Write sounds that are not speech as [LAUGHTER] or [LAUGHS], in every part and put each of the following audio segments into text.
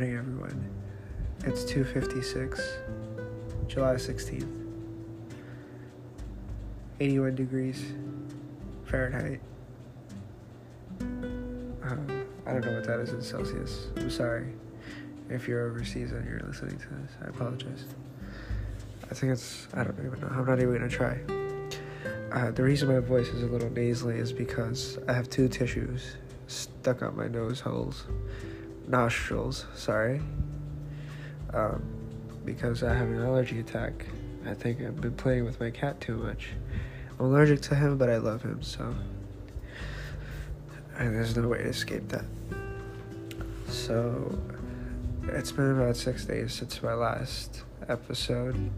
morning, everyone. It's 2:56, July 16th. 81 degrees Fahrenheit. Um, I don't know what that is in Celsius. I'm sorry if you're overseas and you're listening to this. I apologize. I think it's I don't even know. I'm not even gonna try. Uh, the reason my voice is a little nasally is because I have two tissues stuck up my nose holes, nostrils. Sorry. Um, because I have an allergy attack. I think I've been playing with my cat too much. I'm allergic to him, but I love him, so. And there's no way to escape that. So, it's been about six days since my last episode.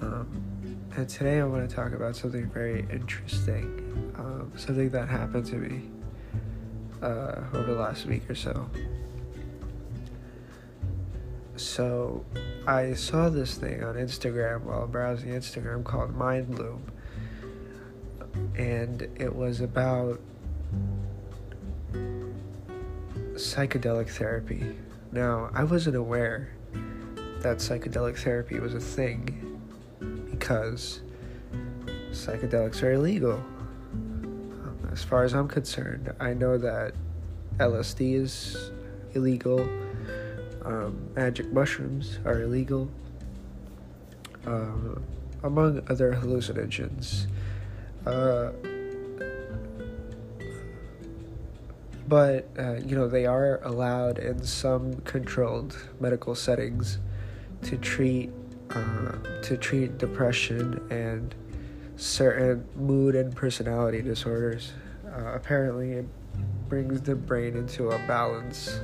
Um, and today I want to talk about something very interesting. Um, something that happened to me uh, over the last week or so. So, I saw this thing on Instagram while browsing Instagram called Mindbloom. And it was about psychedelic therapy. Now, I wasn't aware that psychedelic therapy was a thing because psychedelics are illegal. Um, as far as I'm concerned, I know that LSD is illegal, um, magic mushrooms are illegal, um, among other hallucinogens. Uh, but uh, you know they are allowed in some controlled medical settings to treat uh, to treat depression and certain mood and personality disorders. Uh, apparently, it brings the brain into a balance,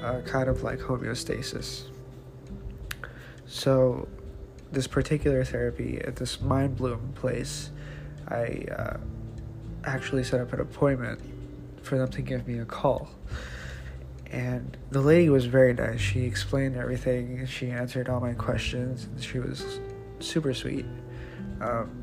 uh, kind of like homeostasis. So, this particular therapy at this Mindbloom place, I uh, actually set up an appointment for them to give me a call. And the lady was very nice. She explained everything. She answered all my questions. She was super sweet. Um,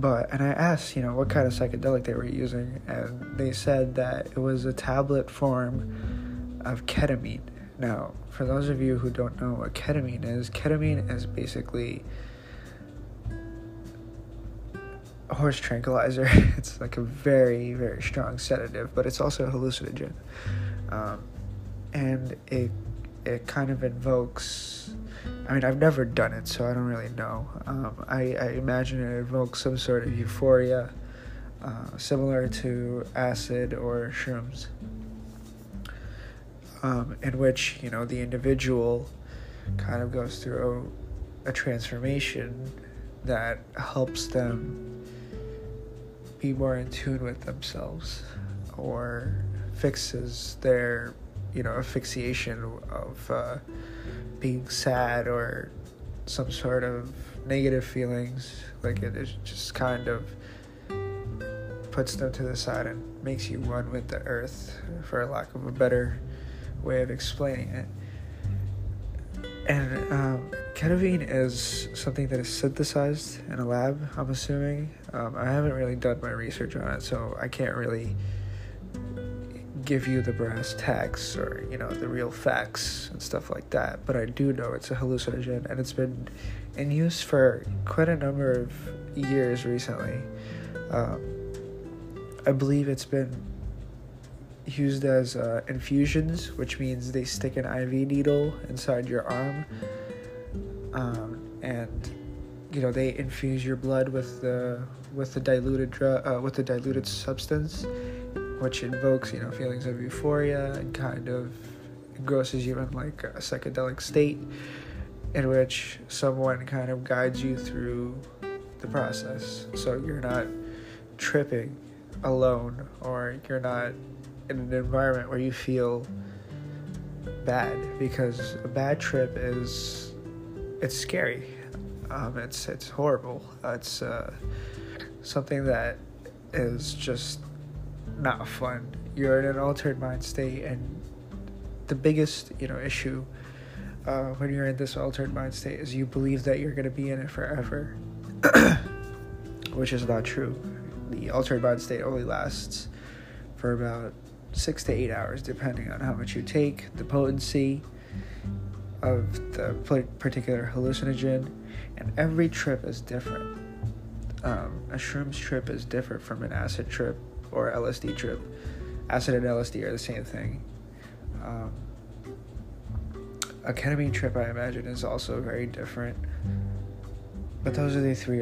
but and I asked, you know, what kind of psychedelic they were using, and they said that it was a tablet form of ketamine. Now, for those of you who don't know what ketamine is, ketamine is basically a horse tranquilizer. [LAUGHS] It's like a very, very strong sedative, but it's also a hallucinogen. Um, and it it kind of invokes. I mean, I've never done it, so I don't really know. Um, I, I imagine it evokes some sort of euphoria, uh, similar to acid or shrooms, um, in which you know the individual kind of goes through a, a transformation that helps them be more in tune with themselves or fixes their you know asphyxiation of uh, being sad or some sort of negative feelings like it is just kind of puts them to the side and makes you one with the earth for lack of a better way of explaining it and um, ketamine is something that is synthesized in a lab, I'm assuming. Um, I haven't really done my research on it, so I can't really give you the brass tacks or, you know, the real facts and stuff like that. But I do know it's a hallucinogen, and it's been in use for quite a number of years recently. Um, I believe it's been used as uh, infusions, which means they stick an IV needle inside your arm, um, and you know they infuse your blood with the with the diluted drug uh, with the diluted substance, which invokes you know feelings of euphoria and kind of engrosses you in like a psychedelic state, in which someone kind of guides you through the process, so you're not tripping alone or you're not in an environment where you feel bad because a bad trip is it's scary. Um, it's it's horrible. It's uh, something that is just not fun. You're in an altered mind state and the biggest you know issue uh, when you're in this altered mind state is you believe that you're going to be in it forever [CLEARS THROAT] which is not true. The altered mind state only lasts for about six to eight hours, depending on how much you take, the potency of the particular hallucinogen, and every trip is different. Um, a shrooms trip is different from an acid trip or LSD trip. Acid and LSD are the same thing. Um, a ketamine trip, I imagine, is also very different. But those are the three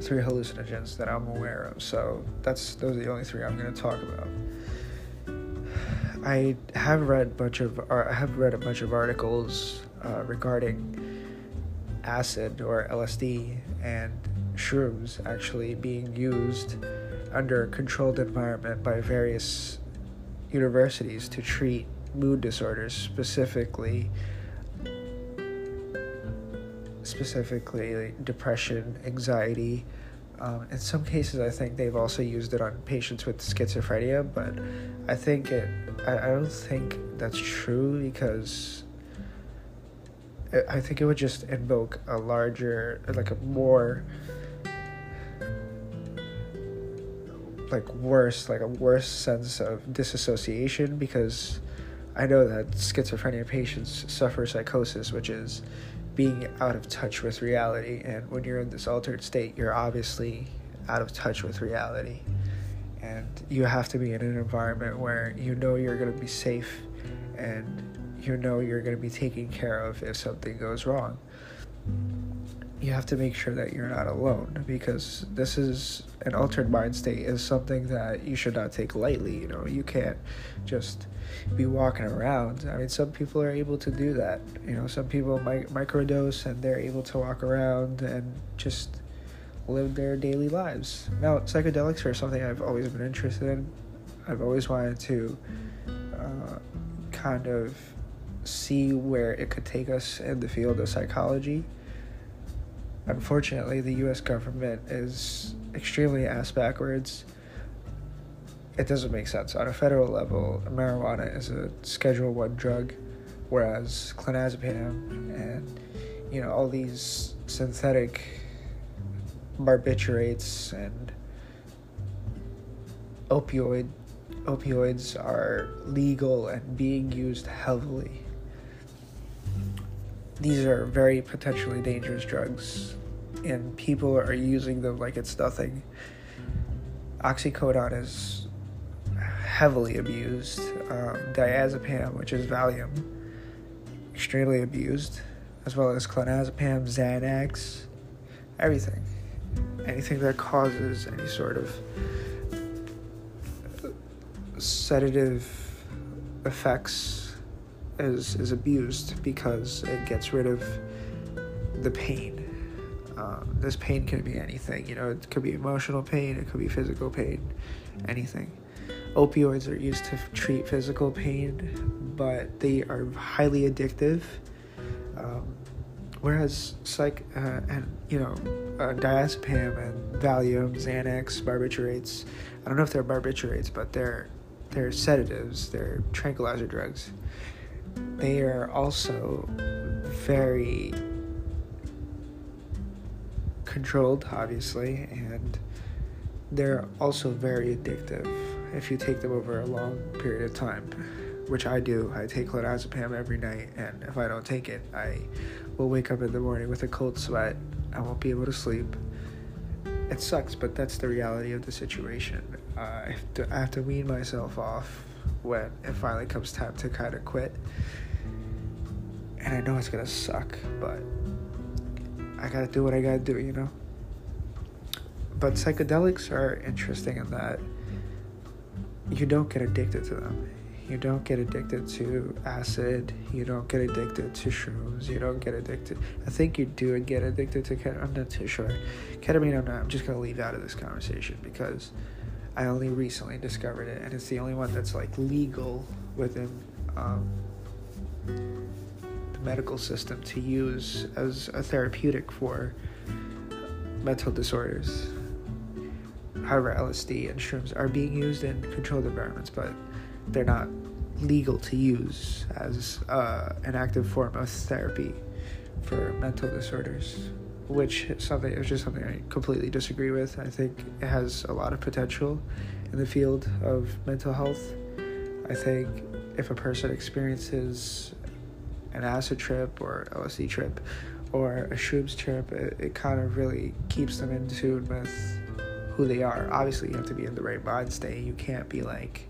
three hallucinogens that I'm aware of. So that's those are the only three I'm going to talk about. I have read bunch of I have read a bunch of articles uh, regarding acid or LSD and shrooms actually being used under a controlled environment by various universities to treat mood disorders, specifically specifically depression, anxiety. Um, in some cases, I think they've also used it on patients with schizophrenia, but I think it. I, I don't think that's true because I think it would just invoke a larger, like a more, like worse, like a worse sense of disassociation because I know that schizophrenia patients suffer psychosis, which is being out of touch with reality. And when you're in this altered state, you're obviously out of touch with reality. And you have to be in an environment where you know you're going to be safe and you know you're going to be taken care of if something goes wrong. You have to make sure that you're not alone because this is an altered mind state is something that you should not take lightly. You know, you can't just be walking around. I mean, some people are able to do that. You know, some people mic- microdose and they're able to walk around and just live their daily lives. Now, psychedelics are something I've always been interested in. I've always wanted to uh, kind of see where it could take us in the field of psychology. Unfortunately, the US government is extremely ass backwards it doesn't make sense. On a federal level, marijuana is a Schedule One drug, whereas clonazepam and you know all these synthetic barbiturates and opioid opioids are legal and being used heavily. These are very potentially dangerous drugs, and people are using them like it's nothing. Oxycodone is heavily abused. Um, diazepam, which is Valium, extremely abused, as well as clonazepam, Xanax, everything. Anything that causes any sort of sedative effects is is abused because it gets rid of the pain. Um, this pain can be anything, you know. It could be emotional pain, it could be physical pain, anything opioids are used to treat physical pain, but they are highly addictive. Um, whereas psych uh, and you know uh, diazepam and Valium, Xanax, barbiturates. I don't know if they're barbiturates, but they're they're sedatives. They're tranquilizer drugs. They are also very controlled, obviously, and they're also very addictive if you take them over a long period of time, which I do. I take clonazepam every night, and if I don't take it, I will wake up in the morning with a cold sweat. I won't be able to sleep. It sucks, but that's the reality of the situation. Uh, I, have to, I have to wean myself off when it finally comes time to kind of quit. And I know it's gonna suck, but I gotta do what I gotta do, you know? But psychedelics are interesting in that you don't get addicted to them. You don't get addicted to acid. You don't get addicted to shrooms. You don't get addicted. I think you do get addicted to ketamine. I'm not too sure. Ketamine, I'm not. I'm just gonna leave out of this conversation because I only recently discovered it, and it's the only one that's like legal within um, the medical system to use as a therapeutic for mental disorders. However, LSD and shrooms are being used in controlled environments, but they're not legal to use as uh, an active form of therapy for mental disorders, which is something is just something I completely disagree with. I think it has a lot of potential in the field of mental health. I think if a person experiences an acid trip or LSD trip or a shrooms trip, it, it kind of really keeps them in tune with who they are. Obviously, you have to be in the right mind state. You can't be like,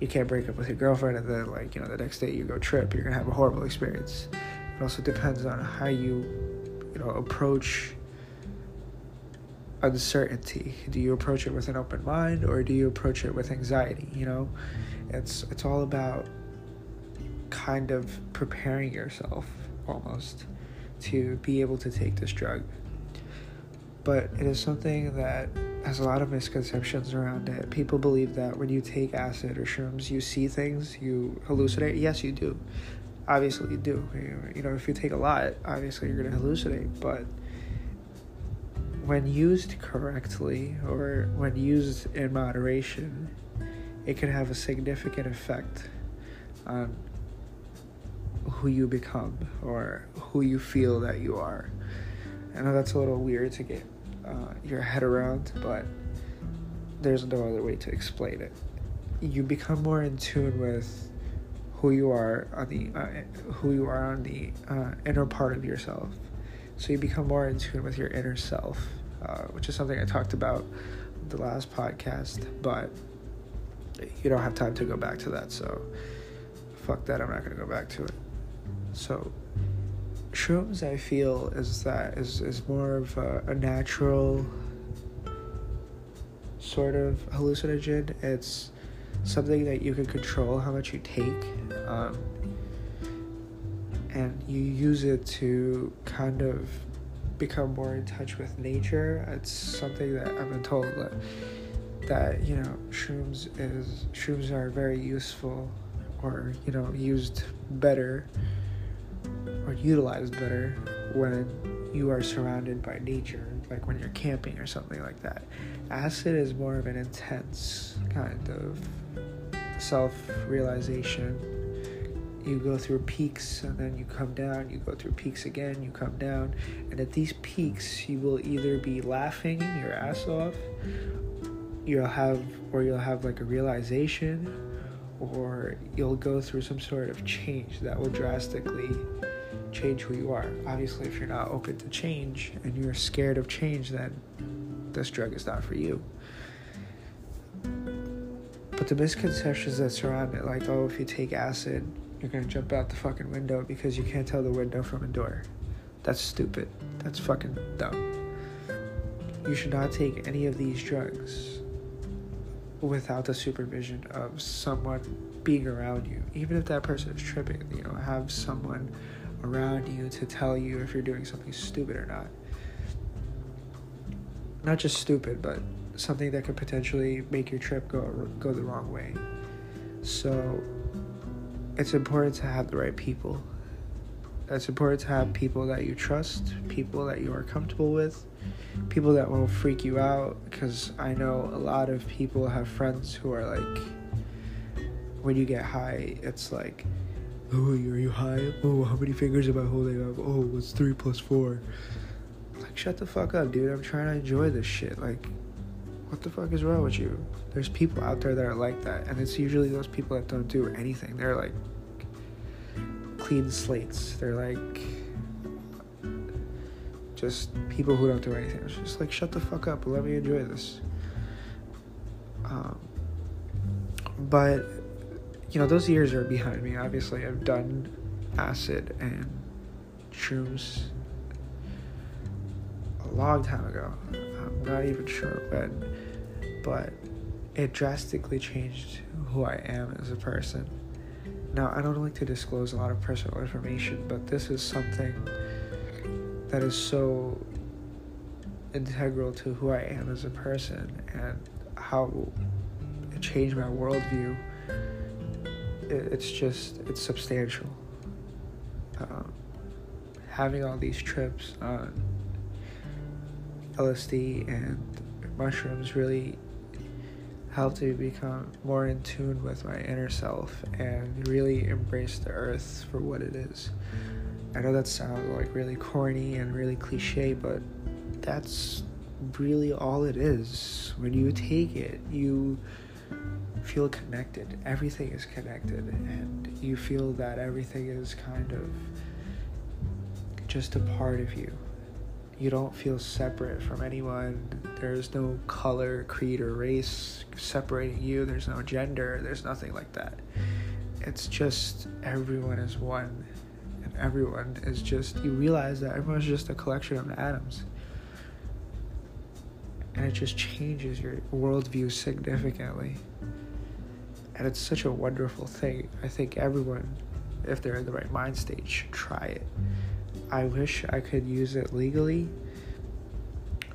you can't break up with your girlfriend and then like you know the next day you go trip. You're gonna have a horrible experience. It also depends on how you, you know, approach uncertainty. Do you approach it with an open mind or do you approach it with anxiety? You know, it's it's all about kind of preparing yourself almost to be able to take this drug. But it is something that has a lot of misconceptions around it. People believe that when you take acid or shrooms, you see things, you hallucinate. Yes, you do. Obviously, you do. You know, if you take a lot, obviously you're going to hallucinate. But when used correctly or when used in moderation, it can have a significant effect on who you become or who you feel that you are. I know that's a little weird to get uh, your head around, but there's no other way to explain it. You become more in tune with who you are on the uh, who you are on the uh, inner part of yourself. So you become more in tune with your inner self, uh, which is something I talked about the last podcast, but you don't have time to go back to that. So fuck that. I'm not gonna go back to it. So shrooms I feel is that is, is more of a, a natural sort of hallucinogen. It's something that you can control how much you take, um, and you use it to kind of become more in touch with nature. It's something that I've been told that that you know shrooms is shrooms are very useful, or you know used better or utilized better when you are surrounded by nature, like when you're camping or something like that. Acid is more of an intense kind of self realization. You go through peaks and then you come down, you go through peaks again, you come down, and at these peaks, you will either be laughing your ass off, you'll have, or you'll have like a realization, or you'll go through some sort of change that will drastically change who you are. Obviously, if you're not open to change and you're scared of change, then this drug is not for you. But the misconceptions that surround it, like, oh, if you take acid, you're gonna jump out the fucking window because you can't tell the window from a door. That's stupid. That's fucking dumb. You should not take any of these drugs without the supervision of someone being around you. Even if that person is tripping, you know, have someone around you to tell you if you're doing something stupid or not. Not just stupid, but something that could potentially make your trip go go the wrong way. So it's important to have the right people. It's important to have people that you trust, people that you are comfortable with, people that won't freak you out because I know a lot of people have friends who are like when you get high, it's like oh, are you high? Oh, how many fingers am I holding up? Oh, what's three plus four? Like, shut the fuck up, dude. I'm trying to enjoy this shit. Like, what the fuck is wrong with you? There's people out there that are like that, and it's usually those people that don't do anything. They're like clean slates. They're like just people who don't do anything. It's just like, shut the fuck up. Let me enjoy this. Um, but you know, those years are behind me. Obviously, I've done acid and shrooms a long time ago. I'm not even sure when, but it drastically changed who I am as a person. Now, I don't like to disclose a lot of personal information, but this is something that is so integral to who I am as a person and how it changed my worldview it's just it's substantial. Um, having all these trips on LSD and mushrooms really helped me become more in tune with my inner self and really embrace the earth for what it is. I know that sounds like really corny and really cliche, but that's really all it is. When you take it, you feel connected. Everything is connected, and you feel that everything is kind of just a part of you. You don't feel separate from anyone. There's no color, creed, or race separating you. There's no gender. There's nothing like that. It's just everyone is one. And everyone is just, you realize that everyone's just a collection of atoms. And it just changes your worldview significantly. And it's such a wonderful thing. I think everyone, if they're in the right mind state, should try it. I wish I could use it legally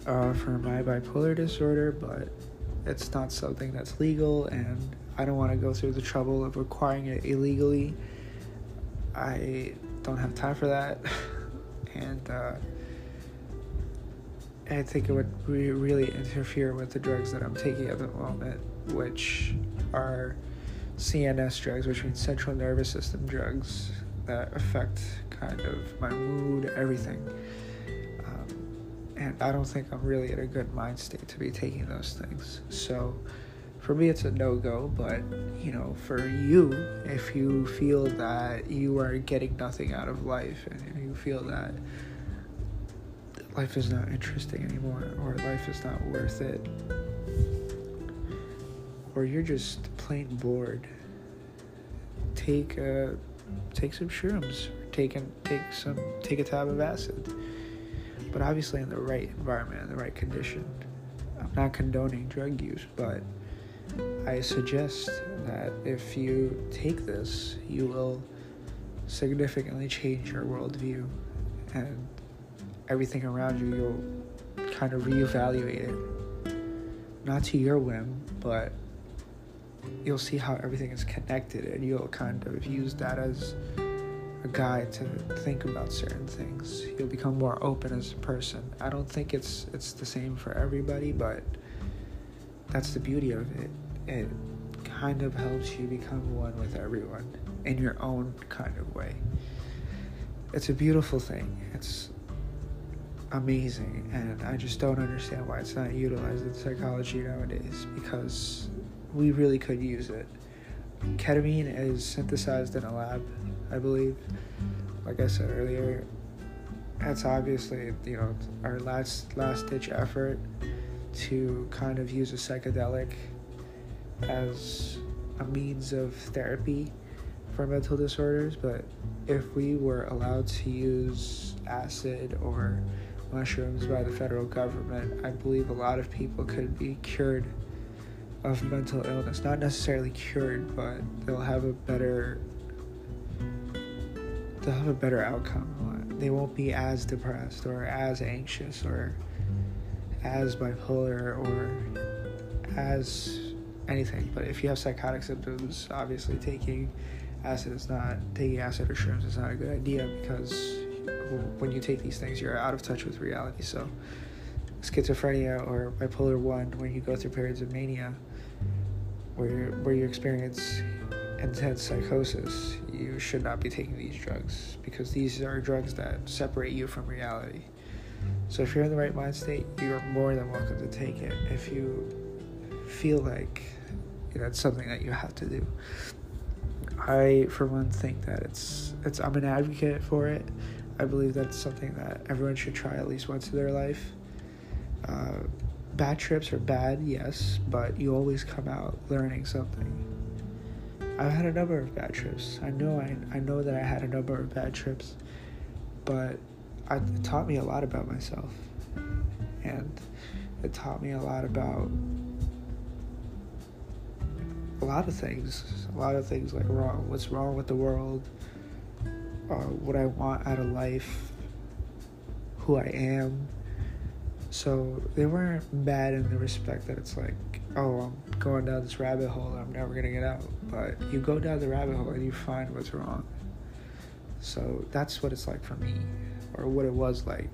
uh, for my bipolar disorder, but it's not something that's legal, and I don't want to go through the trouble of acquiring it illegally. I don't have time for that, [LAUGHS] and uh, I think it would re- really interfere with the drugs that I'm taking at the moment, which are CNS drugs, which means central nervous system drugs that affect kind of my mood, everything. Um, and I don't think I'm really in a good mind state to be taking those things. So for me, it's a no go. But, you know, for you, if you feel that you are getting nothing out of life and you feel that life is not interesting anymore or life is not worth it or you're just plain bored take a take some shrooms, take a, take some take a tab of acid, but obviously in the right environment, in the right condition. I'm not condoning drug use, but I suggest that if you take this, you will significantly change your worldview and everything around you. You'll kind of reevaluate it, not to your whim, but you'll see how everything is connected and you'll kind of use that as a guide to think about certain things. You'll become more open as a person. I don't think it's it's the same for everybody but that's the beauty of it. It kind of helps you become one with everyone in your own kind of way. It's a beautiful thing. It's amazing and i just don't understand why it's not utilized in psychology nowadays because we really could use it. Ketamine is synthesized in a lab, I believe. Like I said earlier, that's obviously you know our last last ditch effort to kind of use a psychedelic as a means of therapy for mental disorders. But if we were allowed to use acid or mushrooms by the federal government, I believe a lot of people could be cured of mental illness. Not necessarily cured, but they'll have a better they'll have a better outcome. They won't be as depressed or as anxious or as bipolar or as anything. But if you have psychotic symptoms, obviously taking acid is not taking acid or shrooms is not a good idea because when you take these things, you're out of touch with reality. So schizophrenia or bipolar one, when you go through periods of mania, where where you experience intense psychosis, you should not be taking these drugs because these are drugs that separate you from reality. So if you're in the right mind state, you're more than welcome to take it. If you feel like you know, it's something that you have to do. I, for one, think that it's it's. I'm an advocate for it. I believe that's something that everyone should try at least once in their life. Uh, bad trips are bad, yes, but you always come out learning something. I've had a number of bad trips. I know I, I know that I had a number of bad trips, but I, it taught me a lot about myself. And it taught me a lot about a lot of things. A lot of things like wrong what's wrong with the world, uh, what I want out of life, who I am so they weren't bad in the respect that it's like, oh, I'm going down this rabbit hole and I'm never gonna get out. But you go down the rabbit hole and you find what's wrong. So that's what it's like for me, or what it was like.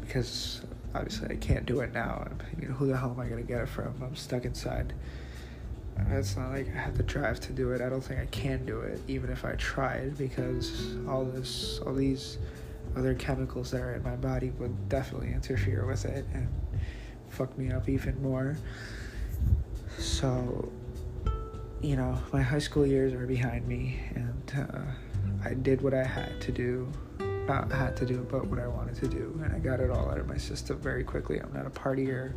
Because obviously I can't do it now. Who the hell am I gonna get it from? I'm stuck inside. It's not like I have the drive to do it. I don't think I can do it, even if I tried, because all this, all these other chemicals that are in my body would definitely interfere with it and fuck me up even more. So, you know, my high school years are behind me, and uh, I did what I had to do. Not had to do, but what I wanted to do, and I got it all out of my system very quickly. I'm not a partier.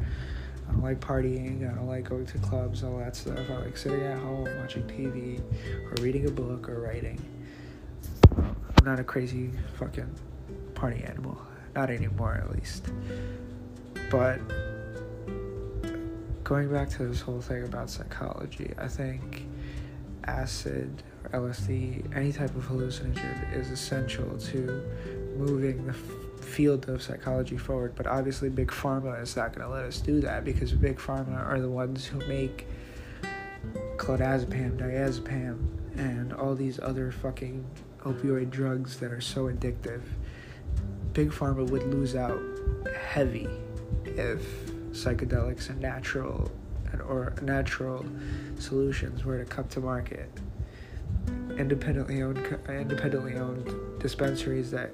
I don't like partying. I don't like going to clubs, all that stuff. I like sitting at home watching TV or reading a book or writing. I'm not a crazy fucking party animal. Not anymore, at least. But going back to this whole thing about psychology, I think acid LSD, any type of hallucinogen, is essential to moving the field of psychology forward. But obviously, Big Pharma is not going to let us do that because Big Pharma are the ones who make clonazepam, diazepam, and all these other fucking opioid drugs that are so addictive. Big Pharma would lose out heavy if psychedelics and natural and or natural solutions were to come to market. Independently owned independently owned dispensaries that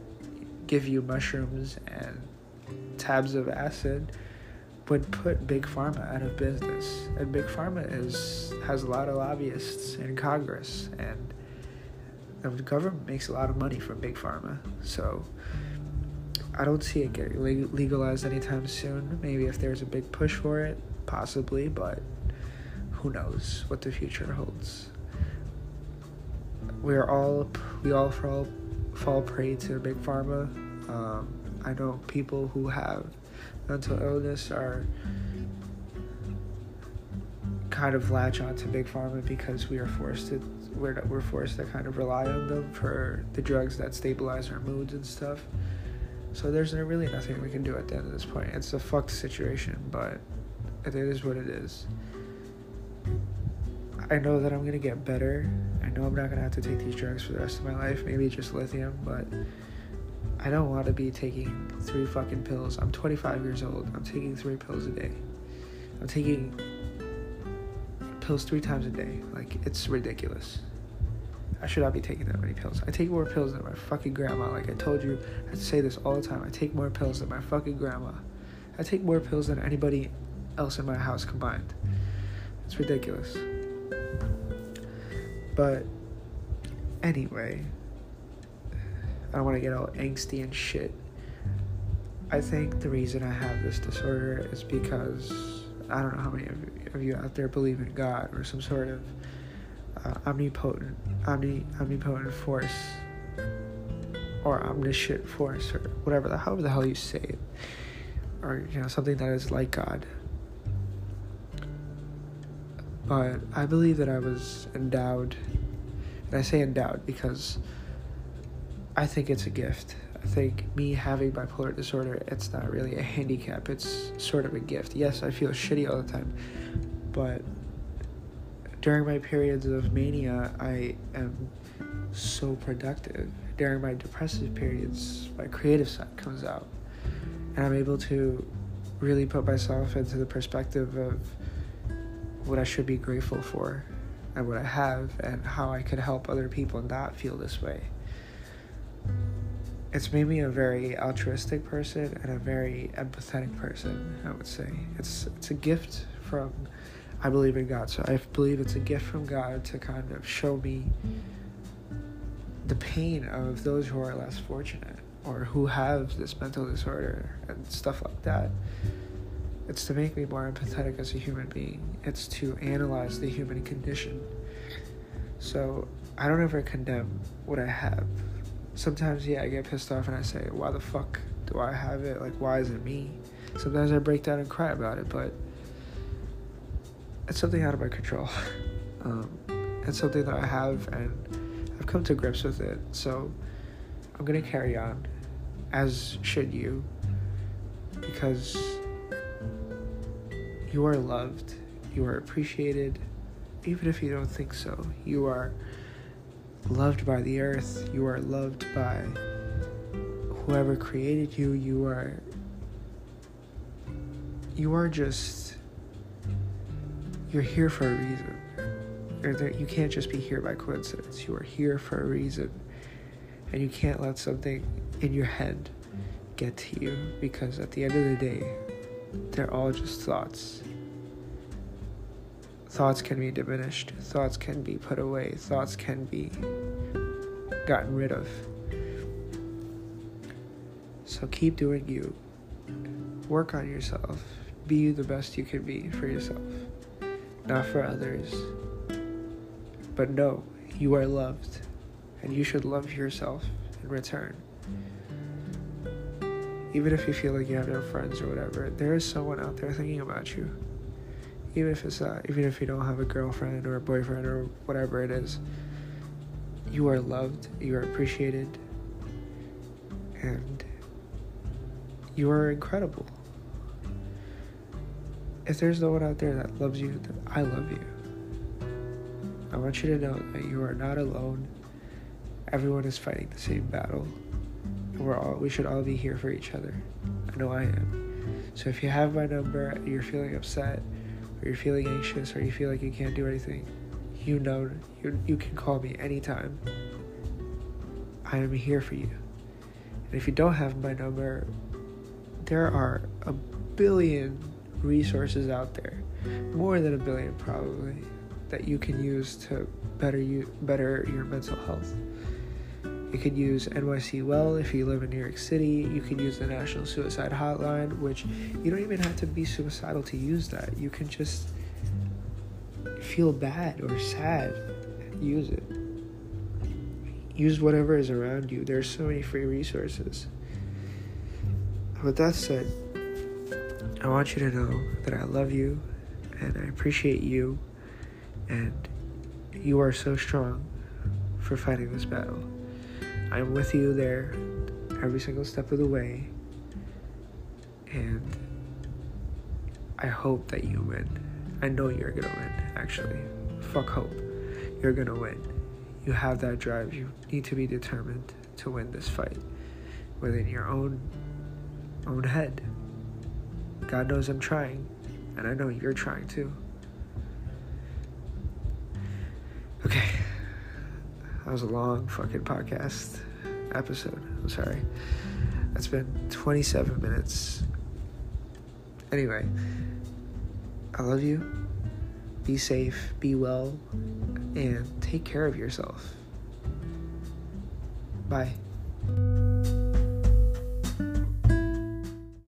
give you mushrooms and tabs of acid would put big pharma out of business. And big pharma is has a lot of lobbyists in Congress and the government makes a lot of money from big pharma. So I don't see it getting legalized anytime soon. Maybe if there's a big push for it, possibly, but who knows what the future holds. We are all we all fall fall prey to big pharma. Um, I know people who have mental illness are kind of latch onto big pharma because we are forced to we're, we're forced to kind of rely on them for the drugs that stabilize our moods and stuff. So there's really nothing we can do at the end of this point. It's a fucked situation, but it is what it is. I know that I'm gonna get better. I know I'm not gonna have to take these drugs for the rest of my life. Maybe just lithium, but I don't want to be taking three fucking pills. I'm 25 years old. I'm taking three pills a day. I'm taking pills three times a day. Like it's ridiculous. I should not be taking that many pills. I take more pills than my fucking grandma. Like I told you, I say this all the time. I take more pills than my fucking grandma. I take more pills than anybody else in my house combined. It's ridiculous. But anyway, I don't want to get all angsty and shit. I think the reason I have this disorder is because I don't know how many of you out there believe in God or some sort of uh, omnipotent, omni, omnipotent force or omniscient force or whatever the however the hell you say it, or you know something that is like God. But I believe that I was endowed, and I say endowed because I think it's a gift. I think me having bipolar disorder, it's not really a handicap. It's sort of a gift. Yes, I feel shitty all the time, but during my periods of mania, I am so productive. During my depressive periods, my creative side comes out. And I'm able to really put myself into the perspective of what I should be grateful for and what I have and how I could help other people not feel this way. It's made me a very altruistic person and a very empathetic person, I would say. It's it's a gift from I believe in God. So I believe it's a gift from God to kind of show me the pain of those who are less fortunate or who have this mental disorder and stuff like that. It's to make me more empathetic as a human being. It's to analyze the human condition. So I don't ever condemn what I have. Sometimes, yeah, I get pissed off and I say, why the fuck do I have it? Like, why is it me? Sometimes I break down and cry about it, but it's something out of my control. Um, it's something that I have, and I've come to grips with it. So I'm gonna carry on, as should you, because you are loved, you are appreciated, even if you don't think so. You are loved by the earth, you are loved by whoever created you, you are you are just you're here for a reason. You can't just be here by coincidence. You are here for a reason. And you can't let something in your head get to you because at the end of the day, they're all just thoughts. thoughts can be diminished, thoughts can be put away, thoughts can be gotten rid of. So keep doing you. Work on yourself. Be the best you can be for yourself, not for others. But know you are loved, and you should love yourself in return. Even if you feel like you have no friends or whatever, there is someone out there thinking about you. Even if it's not, even if you don't have a girlfriend or a boyfriend or whatever it is, you are loved, you are appreciated, and you are incredible. If there's no one out there that loves you, then I love you. I want you to know that you are not alone. Everyone is fighting the same battle. And we're all we should all be here for each other. I know I am. So if you have my number and you're feeling upset or you're feeling anxious or you feel like you can't do anything, you know you, you can call me anytime. I am here for you. And if you don't have my number, there are a billion resources out there, more than a billion probably, that you can use to better you better your mental health. You could use NYC Well if you live in New York City. You could use the National Suicide Hotline, which you don't even have to be suicidal to use that. You can just feel bad or sad, use it. Use whatever is around you. There's so many free resources. With that said, I want you to know that I love you and I appreciate you and you are so strong for fighting this battle. I'm with you there every single step of the way and I hope that you win. I know you're gonna win, actually. Fuck hope. You're gonna win. You have that drive. You need to be determined to win this fight within your own own head. God knows I'm trying, and I know you're trying too. Okay. That was a long fucking podcast episode. I'm sorry. That's been 27 minutes. Anyway, I love you. Be safe, be well, and take care of yourself. Bye.